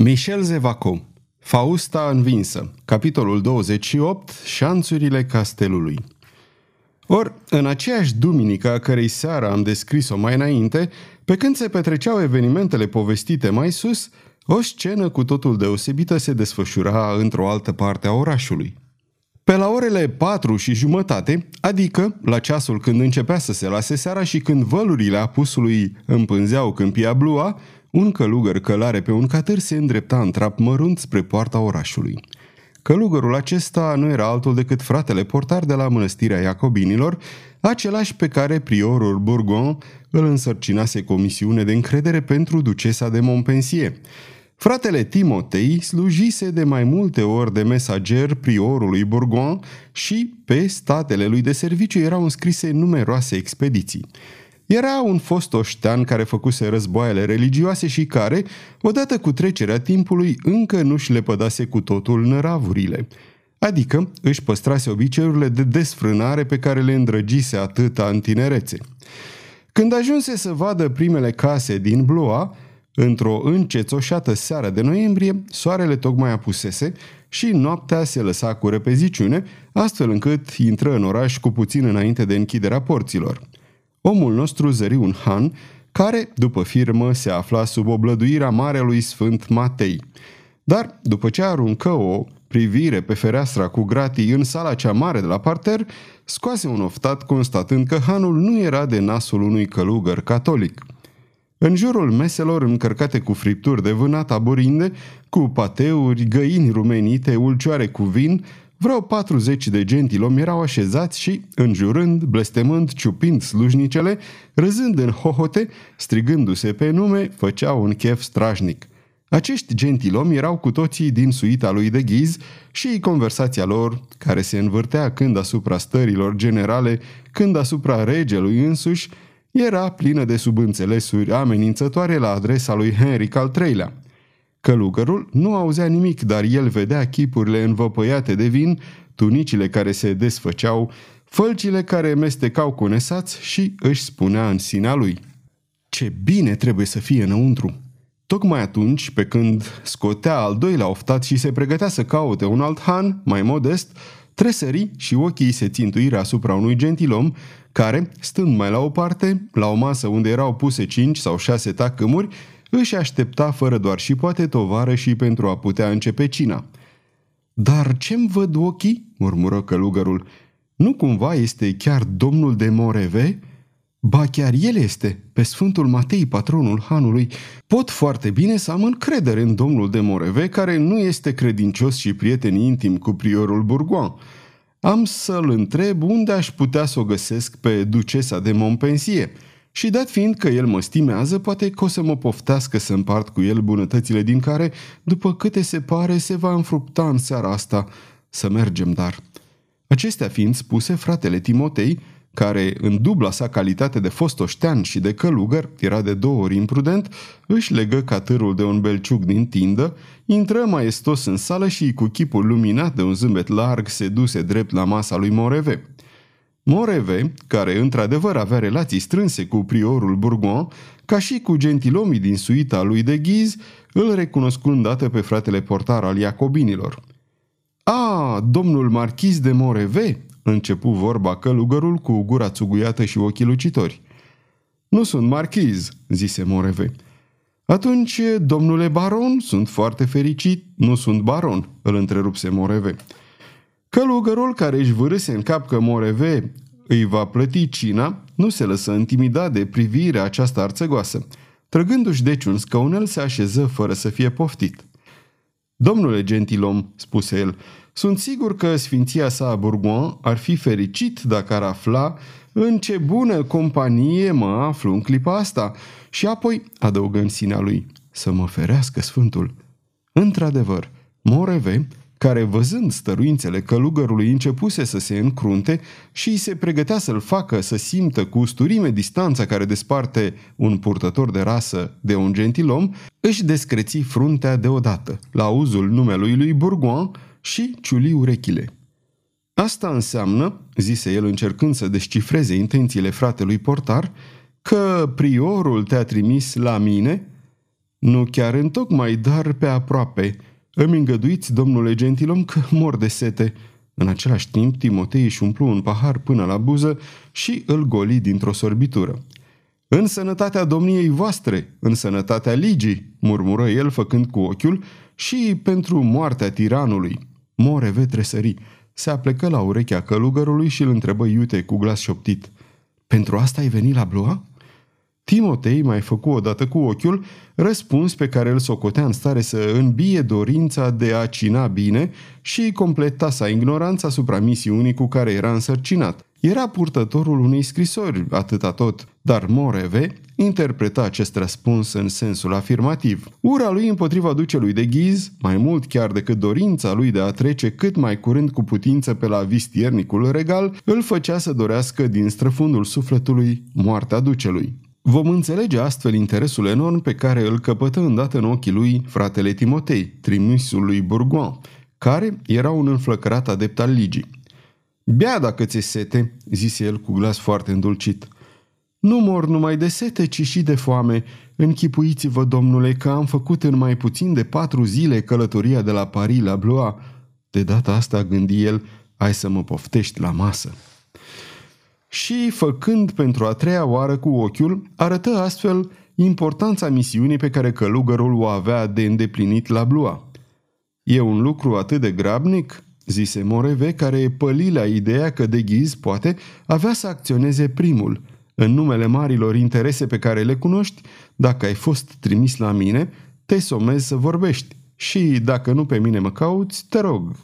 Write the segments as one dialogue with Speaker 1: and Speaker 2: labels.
Speaker 1: Michel Zevaco Fausta învinsă Capitolul 28 Șanțurile castelului Or, în aceeași duminică a cărei seară am descris-o mai înainte, pe când se petreceau evenimentele povestite mai sus, o scenă cu totul deosebită se desfășura într-o altă parte a orașului. Pe la orele patru și jumătate, adică la ceasul când începea să se lase seara și când vălurile apusului împânzeau câmpia blua, un călugăr călare pe un catâr se îndrepta în trap mărunt spre poarta orașului. Călugărul acesta nu era altul decât fratele portar de la mănăstirea Iacobinilor, același pe care priorul Bourgon îl însărcinase comisiune de încredere pentru ducesa de Montpensier. Fratele Timotei slujise de mai multe ori de mesager priorului Bourgon și pe statele lui de serviciu erau înscrise numeroase expediții. Era un fost oștean care făcuse războaiele religioase și care, odată cu trecerea timpului, încă nu-și lepădase cu totul năravurile. Adică își păstrase obiceiurile de desfrânare pe care le îndrăgise atâta în tinerețe. Când ajunse să vadă primele case din Blois, într-o încețoșată seară de noiembrie, soarele tocmai apusese și noaptea se lăsa cu repeziciune, astfel încât intră în oraș cu puțin înainte de închiderea porților – Omul nostru zări un han care, după firmă, se afla sub oblăduirea Marelui Sfânt Matei. Dar, după ce aruncă o privire pe fereastra cu gratii în sala cea mare de la parter, scoase un oftat constatând că hanul nu era de nasul unui călugăr catolic. În jurul meselor încărcate cu fripturi de vânat aburinde, cu pateuri, găini rumenite, ulcioare cu vin, Vreo 40 de gentilomi erau așezați și, înjurând, blestemând, ciupind slujnicele, râzând în hohote, strigându-se pe nume, făceau un chef strașnic. Acești gentilomi erau cu toții din suita lui de ghiz și conversația lor, care se învârtea când asupra stărilor generale, când asupra regelui însuși, era plină de subînțelesuri amenințătoare la adresa lui Henric al III-lea. Călugărul nu auzea nimic, dar el vedea chipurile învăpăiate de vin, tunicile care se desfăceau, fălcile care mestecau cu nesați și își spunea în sinea lui. Ce bine trebuie să fie înăuntru! Tocmai atunci, pe când scotea al doilea oftat și se pregătea să caute un alt han, mai modest, tresări și ochii se țintuiră asupra unui gentilom care, stând mai la o parte, la o masă unde erau puse cinci sau șase tacâmuri, își aștepta fără doar și poate tovară și pentru a putea începe cina. Dar ce-mi văd ochii?" murmură călugărul. Nu cumva este chiar domnul de Moreve?" Ba chiar el este, pe Sfântul Matei, patronul hanului. Pot foarte bine să am încredere în domnul de Moreve, care nu este credincios și prieten intim cu priorul Bourgoin. Am să-l întreb unde aș putea să o găsesc pe ducesa de Montpensier și dat fiind că el mă stimează, poate că o să mă poftească să împart cu el bunătățile din care, după câte se pare, se va înfrupta în seara asta. Să mergem, dar. Acestea fiind spuse, fratele Timotei, care, în dubla sa calitate de fost oștean și de călugăr, era de două ori imprudent, își legă catârul de un belciug din tindă, intră maestos în sală și, cu chipul luminat de un zâmbet larg, se duse drept la masa lui Moreve. Moreve, care într-adevăr avea relații strânse cu priorul Bourgoin, ca și cu gentilomii din suita lui de Ghiz, îl recunoscu îndată pe fratele portar al Iacobinilor. A, domnul marchiz de Moreve!" începu vorba călugărul cu gura țuguiată și ochii lucitori. Nu sunt marchiz," zise Moreve. Atunci, domnule baron, sunt foarte fericit, nu sunt baron," îl întrerupse Moreve. Călugărul care își vârâse în cap că Moreve îi va plăti cina, nu se lăsă intimidat de privirea aceasta arțăgoasă. Trăgându-și deci un scaunel, se așeză fără să fie poftit. Domnule gentilom, spuse el, sunt sigur că sfinția sa Bourgoin ar fi fericit dacă ar afla în ce bună companie mă aflu în clipa asta și apoi adăugă în sinea lui, să mă ferească Sfântul. Într-adevăr, Moreve care, văzând stăruințele călugărului, începuse să se încrunte și se pregătea să-l facă să simtă cu usturime distanța care desparte un purtător de rasă de un gentilom, își descreți fruntea deodată, la auzul numelui lui Bourgoin și ciuli urechile. Asta înseamnă, zise el încercând să descifreze intențiile fratelui portar, că priorul te-a trimis la mine Nu chiar întocmai, dar pe aproape. Îmi îngăduiți, domnule gentilom, că mor de sete. În același timp, Timotei își umplu un pahar până la buză și îl goli dintr-o sorbitură. În sănătatea domniei voastre, în sănătatea ligii, murmură el făcând cu ochiul, și pentru moartea tiranului. Moreve tresări. Se aplecă la urechea călugărului și îl întrebă iute cu glas șoptit. Pentru asta ai venit la Bloa? Timotei mai făcu odată cu ochiul răspuns pe care îl socotea în stare să îmbie dorința de a cina bine și completa sa ignoranța asupra misiunii cu care era însărcinat. Era purtătorul unei scrisori, atâta tot, dar Moreve interpreta acest răspuns în sensul afirmativ. Ura lui împotriva ducelui de ghiz, mai mult chiar decât dorința lui de a trece cât mai curând cu putință pe la vistiernicul regal, îl făcea să dorească din străfundul sufletului moartea ducelui. Vom înțelege astfel interesul enorm pe care îl căpătă îndată în ochii lui fratele Timotei, trimisul lui Bourgoin, care era un înflăcărat adept al ligii. Bea dacă ți-e sete, zise el cu glas foarte îndulcit. Nu mor numai de sete, ci și de foame. Închipuiți-vă, domnule, că am făcut în mai puțin de patru zile călătoria de la Paris la Blois. De data asta, gândi el, ai să mă poftești la masă. Și, făcând pentru a treia oară cu ochiul, arătă astfel importanța misiunii pe care călugărul o avea de îndeplinit la Blois. E un lucru atât de grabnic?" zise Moreve, care păli la ideea că de ghiz poate avea să acționeze primul – în numele marilor interese pe care le cunoști, dacă ai fost trimis la mine, te somezi să vorbești și, dacă nu pe mine mă cauți, te rog.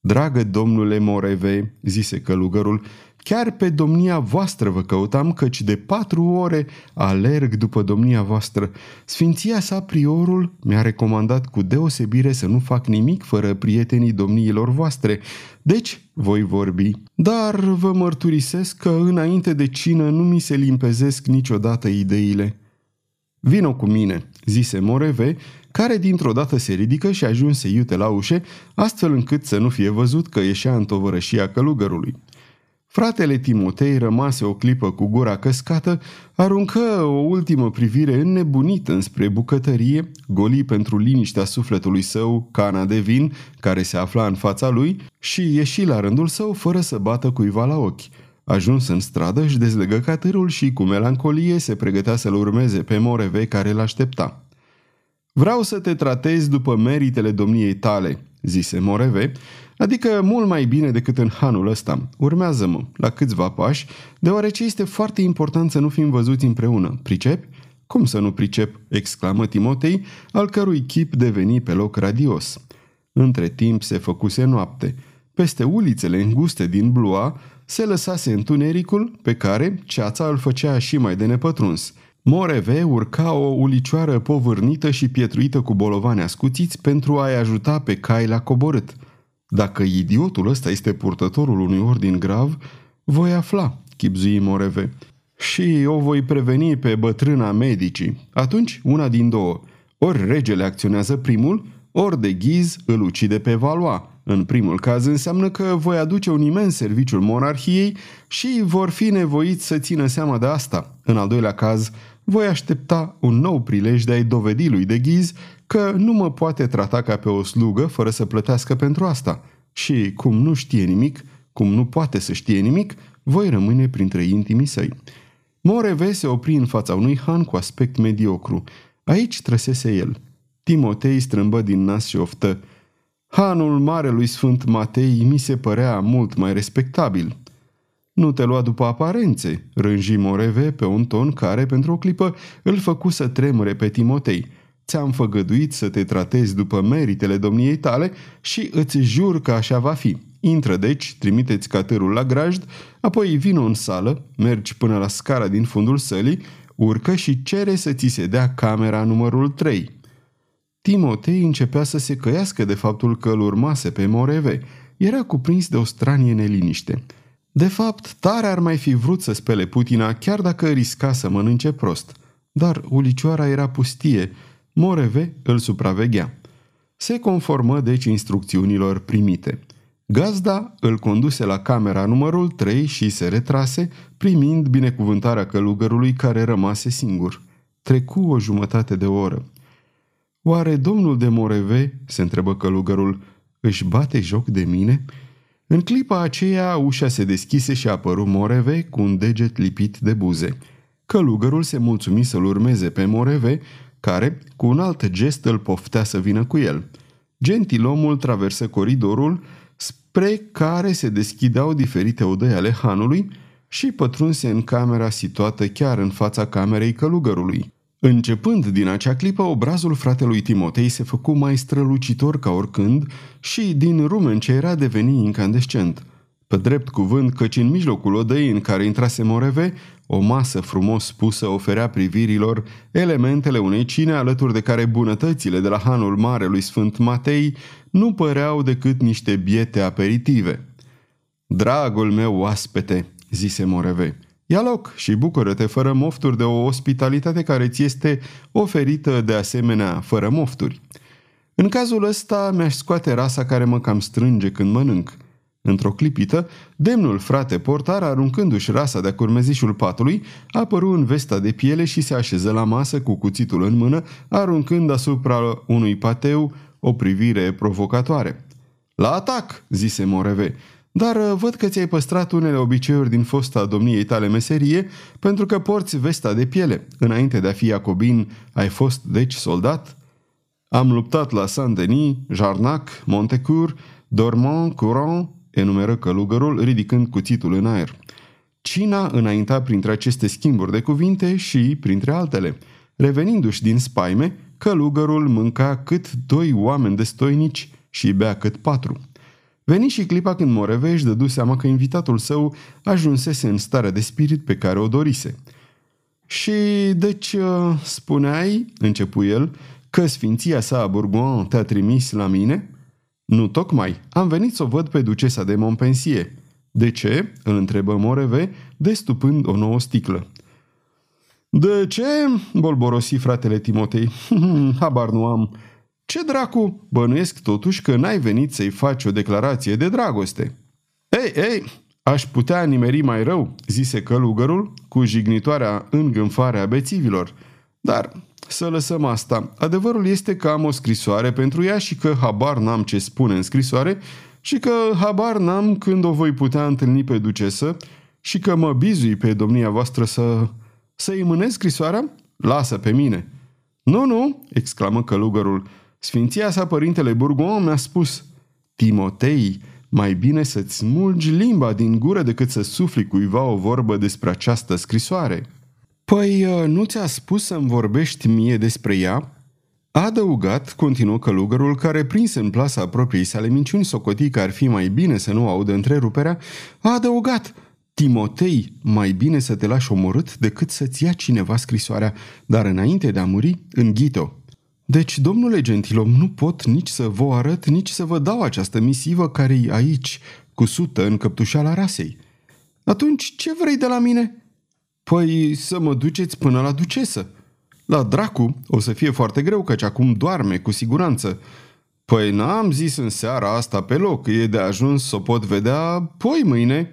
Speaker 1: Dragă domnule Moreve, zise călugărul, chiar pe domnia voastră vă căutam, căci de patru ore alerg după domnia voastră. Sfinția sa priorul mi-a recomandat cu deosebire să nu fac nimic fără prietenii domniilor voastre, deci voi vorbi. Dar vă mărturisesc că înainte de cină nu mi se limpezesc niciodată ideile. Vino cu mine, zise Moreve, care dintr-o dată se ridică și ajunse iute la ușe, astfel încât să nu fie văzut că ieșea în tovărășia călugărului. Fratele Timotei rămase o clipă cu gura căscată, aruncă o ultimă privire înnebunită înspre bucătărie, goli pentru liniștea sufletului său cana de vin care se afla în fața lui și ieși la rândul său fără să bată cuiva la ochi. Ajuns în stradă, își dezlegă catârul și cu melancolie se pregătea să-l urmeze pe Moreve care l-aștepta. Vreau să te tratezi după meritele domniei tale, zise Moreve, Adică mult mai bine decât în hanul ăsta. Urmează-mă, la câțiva pași, deoarece este foarte important să nu fim văzuți împreună. Pricepi? Cum să nu pricep? exclamă Timotei, al cărui chip deveni pe loc radios. Între timp se făcuse noapte. Peste ulițele înguste din Blua se lăsase întunericul pe care ceața îl făcea și mai de nepătruns. Moreve urca o ulicioară povârnită și pietruită cu bolovani ascuțiți pentru a-i ajuta pe cai la coborât – dacă idiotul ăsta este purtătorul unui ordin grav, voi afla, chipzui Moreve. Și o voi preveni pe bătrâna medicii. Atunci, una din două. Ori regele acționează primul, ori de ghiz îl ucide pe Valois. În primul caz înseamnă că voi aduce un imens serviciul monarhiei și vor fi nevoiți să țină seama de asta. În al doilea caz, voi aștepta un nou prilej de a-i dovedi lui de ghiz că nu mă poate trata ca pe o slugă fără să plătească pentru asta. Și cum nu știe nimic, cum nu poate să știe nimic, voi rămâne printre intimii săi. Moreve se opri în fața unui han cu aspect mediocru. Aici trăsese el. Timotei strâmbă din nas și oftă. Hanul marelui sfânt Matei mi se părea mult mai respectabil. Nu te lua după aparențe, rânji Moreve pe un ton care, pentru o clipă, îl făcu să tremure pe Timotei – Ți-am făgăduit să te tratezi după meritele domniei tale și îți jur că așa va fi. Intră deci, trimiteți catărul la grajd, apoi vină în sală, mergi până la scara din fundul sălii, urcă și cere să ți se dea camera numărul 3. Timotei începea să se căiască de faptul că îl urmase pe Moreve. Era cuprins de o stranie neliniște. De fapt, tare ar mai fi vrut să spele Putina, chiar dacă risca să mănânce prost. Dar ulicioara era pustie Moreve îl supraveghea. Se conformă deci instrucțiunilor primite. Gazda îl conduse la camera numărul 3 și se retrase, primind binecuvântarea călugărului care rămase singur. Trecu o jumătate de oră. Oare domnul de Moreve, se întrebă călugărul, își bate joc de mine?" În clipa aceea, ușa se deschise și apăru Moreve cu un deget lipit de buze. Călugărul se mulțumi să-l urmeze pe Moreve, care, cu un alt gest, îl poftea să vină cu el. Gentilomul traversă coridorul, spre care se deschideau diferite odăi ale hanului și pătrunse în camera situată chiar în fața camerei călugărului. Începând din acea clipă, obrazul fratelui Timotei se făcu mai strălucitor ca oricând și din rumen ce era deveni incandescent. Pe drept cuvânt căci în mijlocul odăii în care intrase Moreve, o masă frumos pusă oferea privirilor elementele unei cine alături de care bunătățile de la hanul Marelui Sfânt Matei nu păreau decât niște biete aperitive. Dragul meu oaspete, zise Moreve, Ia loc și bucură-te fără mofturi de o ospitalitate care ți este oferită de asemenea fără mofturi. În cazul ăsta mi-aș scoate rasa care mă cam strânge când mănânc. Într-o clipită, demnul frate portar, aruncându-și rasa de-a curmezișul patului, apăru în vesta de piele și se așeză la masă cu cuțitul în mână, aruncând asupra unui pateu o privire provocatoare. La atac!" zise Moreve. Dar uh, văd că ți-ai păstrat unele obiceiuri din fosta domniei tale meserie, pentru că porți vesta de piele. Înainte de a fi iacobin, ai fost deci soldat? Am luptat la Saint-Denis, Jarnac, Montecur, Dormant, Courant, enumeră călugărul, ridicând cuțitul în aer. Cina înainta printre aceste schimburi de cuvinte și printre altele. Revenindu-și din spaime, călugărul mânca cât doi oameni destoinici și bea cât patru. Veni și clipa când Moreveș își dădu seama că invitatul său ajunsese în starea de spirit pe care o dorise. Și deci uh, spuneai, începu el, că sfinția sa Bourgoin te-a trimis la mine? Nu tocmai, am venit să o văd pe ducesa de Montpensier. De ce? îl întrebă Moreve, destupând o nouă sticlă. De ce? bolborosi fratele Timotei. Habar nu am. Ce dracu? Bănuiesc totuși că n-ai venit să-i faci o declarație de dragoste. Ei, ei, aș putea nimeri mai rău, zise călugărul cu jignitoarea îngânfare a bețivilor. Dar să lăsăm asta. Adevărul este că am o scrisoare pentru ea și că habar n-am ce spune în scrisoare și că habar n-am când o voi putea întâlni pe ducesă și că mă bizui pe domnia voastră să... să-i mânez scrisoarea? Lasă pe mine. Nu, nu, exclamă călugărul, Sfinția sa părintele Burgon mi-a spus Timotei, mai bine să-ți smulgi limba din gură decât să sufli cuiva o vorbă despre această scrisoare. Păi, uh, nu ți-a spus să-mi vorbești mie despre ea?" A adăugat, continuă călugărul, care prins în plasa propriei sale minciuni socotii că ar fi mai bine să nu audă întreruperea, a adăugat, Timotei, mai bine să te lași omorât decât să-ți ia cineva scrisoarea, dar înainte de a muri, înghite-o. Deci, domnule gentilom, nu pot nici să vă arăt, nici să vă dau această misivă care e aici, cusută în căptușala rasei. Atunci, ce vrei de la mine? Păi să mă duceți până la ducesă. La dracu o să fie foarte greu, căci acum doarme, cu siguranță. Păi n-am zis în seara asta pe loc, e de ajuns să o pot vedea poi mâine.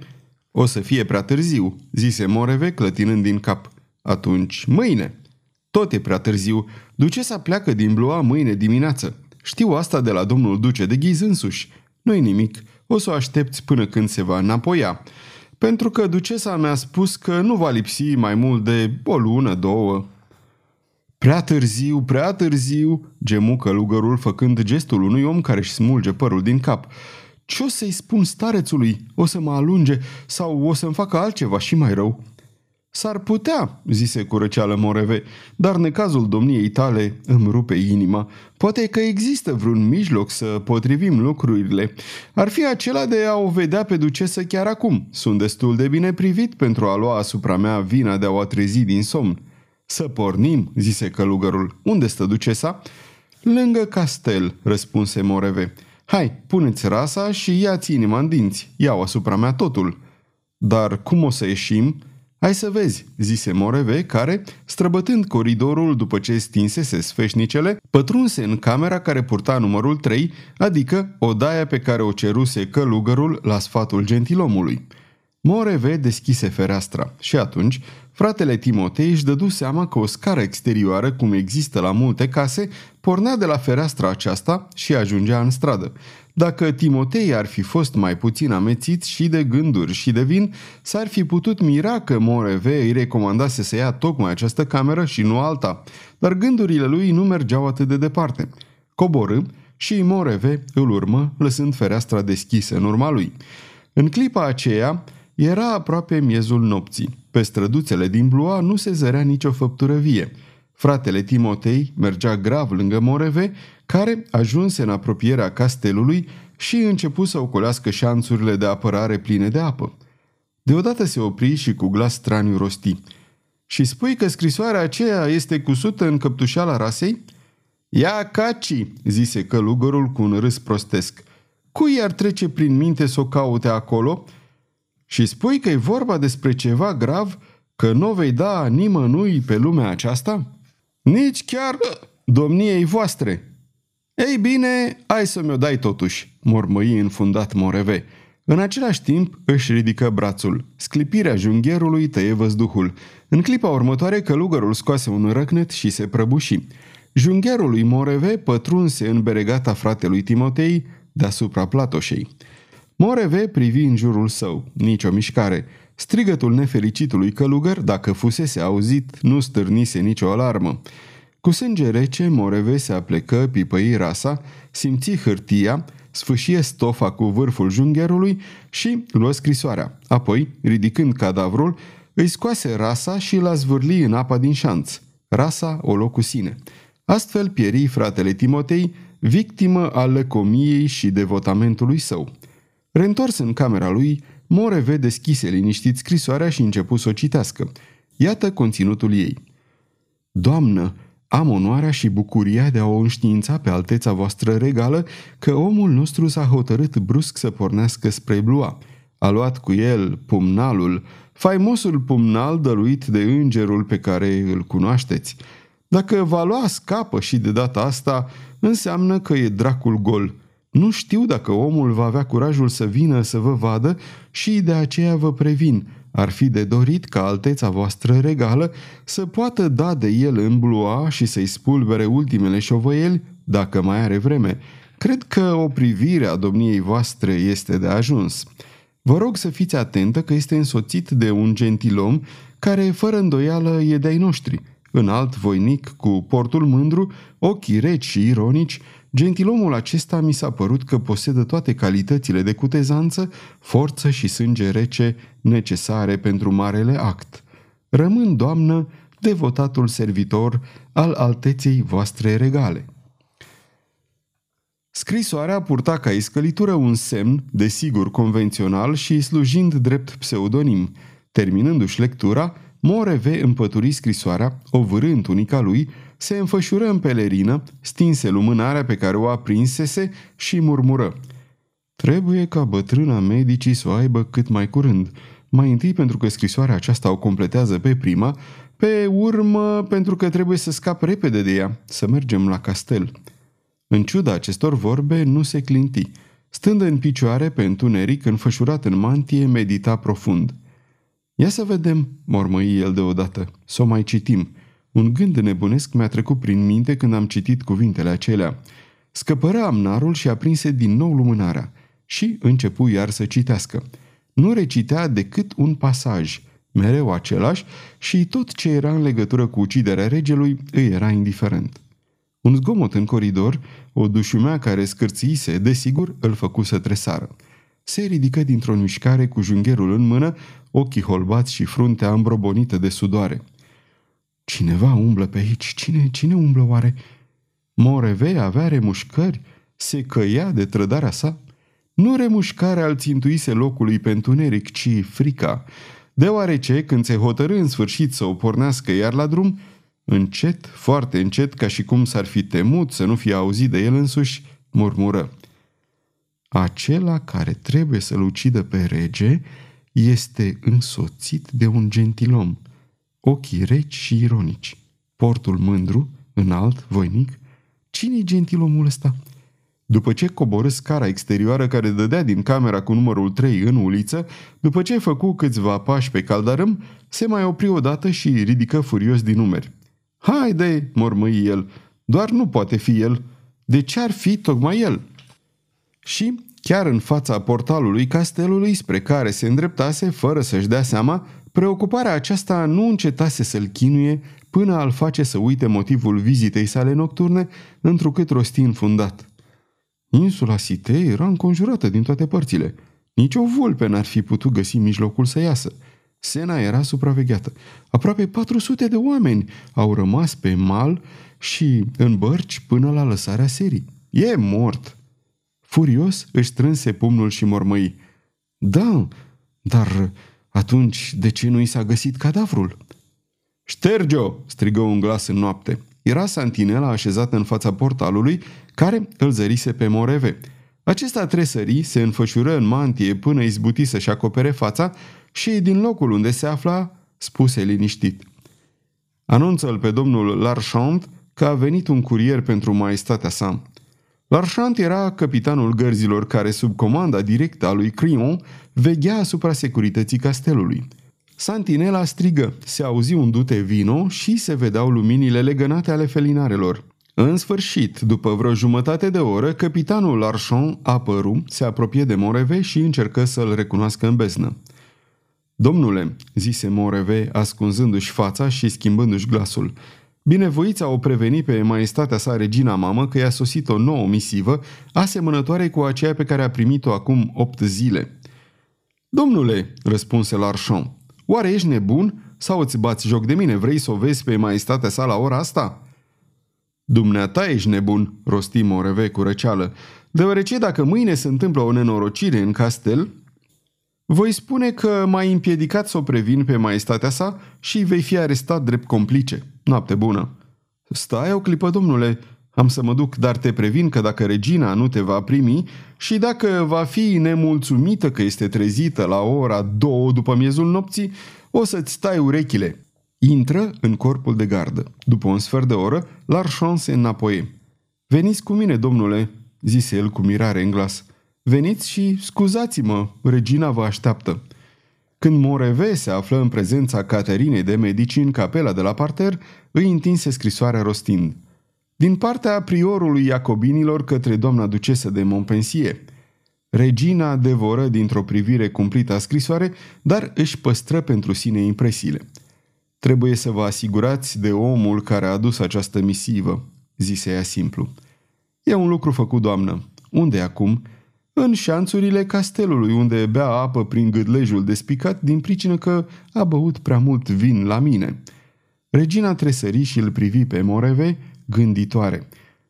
Speaker 1: O să fie prea târziu, zise Moreve clătinând din cap. Atunci, mâine. Tot e prea târziu. Ducesa pleacă din Bloa mâine dimineață. Știu asta de la domnul duce de ghiz însuși. Nu-i nimic. O să o aștepți până când se va înapoia. Pentru că ducesa mi-a spus că nu va lipsi mai mult de o lună, două. Prea târziu, prea târziu, gemu călugărul făcând gestul unui om care își smulge părul din cap. Ce o să-i spun starețului? O să mă alunge sau o să-mi facă altceva și mai rău? S-ar putea, zise cu răceală Moreve, dar necazul domniei tale îmi rupe inima. Poate că există vreun mijloc să potrivim lucrurile. Ar fi acela de a o vedea pe ducesă chiar acum. Sunt destul de bine privit pentru a lua asupra mea vina de a o trezi din somn. Să pornim, zise călugărul. Unde stă ducesa? Lângă castel, răspunse Moreve. Hai, puneți rasa și ia-ți inima în dinți. Iau asupra mea totul. Dar cum o să ieșim?" Hai să vezi, zise Moreve, care, străbătând coridorul după ce stinsese sfeșnicele, pătrunse în camera care purta numărul 3, adică odaia pe care o ceruse călugărul la sfatul gentilomului. Moreve deschise fereastra și atunci, Fratele Timotei își dădu seama că o scară exterioară, cum există la multe case, pornea de la fereastra aceasta și ajungea în stradă. Dacă Timotei ar fi fost mai puțin amețit și de gânduri și de vin, s-ar fi putut mira că Moreve îi recomandase să ia tocmai această cameră și nu alta, dar gândurile lui nu mergeau atât de departe. Coborâ și Moreve îl urmă, lăsând fereastra deschisă în urma lui. În clipa aceea era aproape miezul nopții. Pe străduțele din Blua nu se zărea nicio făptură vie. Fratele Timotei mergea grav lângă Moreve, care ajunse în apropierea castelului și începu să ocolească șanțurile de apărare pline de apă. Deodată se opri și cu glas straniu rosti. Și spui că scrisoarea aceea este cusută în căptușala rasei?" Ia caci!" zise călugărul cu un râs prostesc. Cui ar trece prin minte să o caute acolo?" Și spui că e vorba despre ceva grav, că nu vei da nimănui pe lumea aceasta?" Nici chiar domniei voastre." Ei bine, ai să mi-o dai totuși," mormăi înfundat Moreve. În același timp își ridică brațul. Sclipirea jungherului tăie văzduhul. În clipa următoare, călugărul scoase un răcnet și se prăbuși. Jungherul lui Moreve pătrunse în beregata fratelui Timotei deasupra platoșei. Moreve privi în jurul său, nicio mișcare. Strigătul nefericitului călugăr, dacă fusese auzit, nu stârnise nicio alarmă. Cu sânge rece, Moreve se aplecă, pipăi rasa, simți hârtia, sfâșie stofa cu vârful jungherului și luă scrisoarea. Apoi, ridicând cadavrul, îi scoase rasa și l-a zvârli în apa din șanț. Rasa o luă cu sine. Astfel pieri fratele Timotei, victimă a lăcomiei și devotamentului său. Reîntors în camera lui, Moreve deschise liniștit scrisoarea și începu să o citească. Iată conținutul ei. Doamnă, am onoarea și bucuria de a o înștiința pe alteța voastră regală că omul nostru s-a hotărât brusc să pornească spre Blua. A luat cu el pumnalul, faimosul pumnal dăluit de îngerul pe care îl cunoașteți. Dacă va lua scapă și de data asta, înseamnă că e dracul gol – nu știu dacă omul va avea curajul să vină să vă vadă și de aceea vă previn. Ar fi de dorit ca alteța voastră regală să poată da de el în blua și să-i spulbere ultimele șovăieli, dacă mai are vreme. Cred că o privire a domniei voastre este de ajuns. Vă rog să fiți atentă că este însoțit de un gentilom care, fără îndoială, e de-ai noștri. Înalt, voinic, cu portul mândru, ochii reci și ironici, Gentilomul acesta mi s-a părut că posedă toate calitățile de cutezanță, forță și sânge rece necesare pentru marele act. Rămân, doamnă, devotatul servitor al alteței voastre regale. Scrisoarea purta ca iscălitură un semn, desigur convențional și slujind drept pseudonim. Terminându-și lectura, Moreve împături scrisoarea, o vârâ în tunica lui se înfășură în pelerină, stinse lumânarea pe care o aprinsese și murmură. Trebuie ca bătrâna medicii să o aibă cât mai curând. Mai întâi pentru că scrisoarea aceasta o completează pe prima, pe urmă pentru că trebuie să scap repede de ea, să mergem la castel. În ciuda acestor vorbe, nu se clinti. Stând în picioare pe întuneric, înfășurat în mantie, medita profund. Ia să vedem, mormăi el deodată, să o mai citim – un gând nebunesc mi-a trecut prin minte când am citit cuvintele acelea. Scăpără amnarul și aprinse din nou lumânarea și începu iar să citească. Nu recitea decât un pasaj, mereu același și tot ce era în legătură cu uciderea regelui îi era indiferent. Un zgomot în coridor, o dușumea care scârțise, desigur, îl făcu să tresară. Se ridică dintr-o mișcare cu jungherul în mână, ochii holbați și fruntea îmbrobonită de sudoare. Cineva umblă pe aici. Cine, cine umblă oare? Morevei avea remușcări? Se căia de trădarea sa? Nu remușcarea îl țintuise locului pe întuneric, ci frica. Deoarece, când se hotărâ în sfârșit să o pornească iar la drum, încet, foarte încet, ca și cum s-ar fi temut să nu fie auzit de el însuși, murmură. Acela care trebuie să-l ucidă pe rege este însoțit de un gentilom ochii reci și ironici. Portul mândru, înalt, voinic. Cine-i gentilomul ăsta? După ce coborâ scara exterioară care dădea din camera cu numărul 3 în uliță, după ce făcu câțiva pași pe caldarâm, se mai opri odată și ridică furios din numeri. Haide, mormăi el, doar nu poate fi el. De ce ar fi tocmai el? Și, chiar în fața portalului castelului spre care se îndreptase, fără să-și dea seama, preocuparea aceasta nu încetase să-l chinuie până al face să uite motivul vizitei sale nocturne, întrucât rosti înfundat. Insula Site era înconjurată din toate părțile. Nici o vulpe n-ar fi putut găsi mijlocul să iasă. Sena era supravegheată. Aproape 400 de oameni au rămas pe mal și în bărci până la lăsarea serii. E mort! Furios își strânse pumnul și mormăi. Da, dar atunci de ce nu i s-a găsit cadavrul? Șterge-o! strigă un glas în noapte. Era santinela așezată în fața portalului, care îl zărise pe Moreve. Acesta tresări, se înfășură în mantie până izbuti să-și acopere fața și din locul unde se afla, spuse liniștit. Anunță-l pe domnul Larchant că a venit un curier pentru maestatea sa. Larchant era capitanul gărzilor care, sub comanda directă a lui Crillon, veghea asupra securității castelului. Santinela strigă, se auzi un dute vino și se vedeau luminile legănate ale felinarelor. În sfârșit, după vreo jumătate de oră, capitanul Larchon apăru, se apropie de Moreve și încercă să-l recunoască în beznă. Domnule, zise Moreve, ascunzându-și fața și schimbându-și glasul, binevoiți au prevenit pe maestatea sa regina mamă că i-a sosit o nouă misivă, asemănătoare cu aceea pe care a primit-o acum opt zile. Domnule, răspunse Larchon, oare ești nebun sau îți bați joc de mine? Vrei să o vezi pe maestatea sa la ora asta?" Dumneata ești nebun, rosti Moreve cu răceală, deoarece dacă mâine se întâmplă o nenorocire în castel, voi spune că m-ai împiedicat să o previn pe maestatea sa și vei fi arestat drept complice. Noapte bună. Stai o clipă, domnule, am să mă duc, dar te previn că dacă regina nu te va primi și dacă va fi nemulțumită că este trezită la ora două după miezul nopții, o să-ți tai urechile. Intră în corpul de gardă. După un sfert de oră, Larchon se înapoie. Veniți cu mine, domnule, zise el cu mirare în glas. Veniți și scuzați-mă, regina vă așteaptă. Când Moreve se află în prezența Caterinei de Medici în capela de la parter, îi întinse scrisoarea rostind. Din partea priorului Iacobinilor către doamna ducesă de Montpensier. Regina devoră dintr-o privire cumplită a scrisoare, dar își păstră pentru sine impresiile. Trebuie să vă asigurați de omul care a adus această misivă, zise ea simplu. E un lucru făcut, doamnă. Unde acum? În șanțurile castelului, unde bea apă prin gâdlejul despicat din pricină că a băut prea mult vin la mine. Regina tresări și îl privi pe Moreve, gânditoare.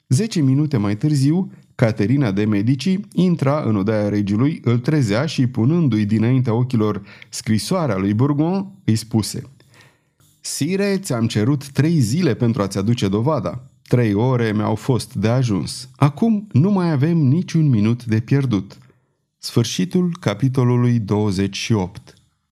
Speaker 1: Zece minute mai târziu, Caterina de Medici intra în odaia regiului, îl trezea și, punându-i dinaintea ochilor scrisoarea lui Bourgoin, îi spuse – Sire, ți-am cerut trei zile pentru a-ți aduce dovada. Trei ore mi-au fost de ajuns. Acum nu mai avem niciun minut de pierdut. Sfârșitul capitolului 28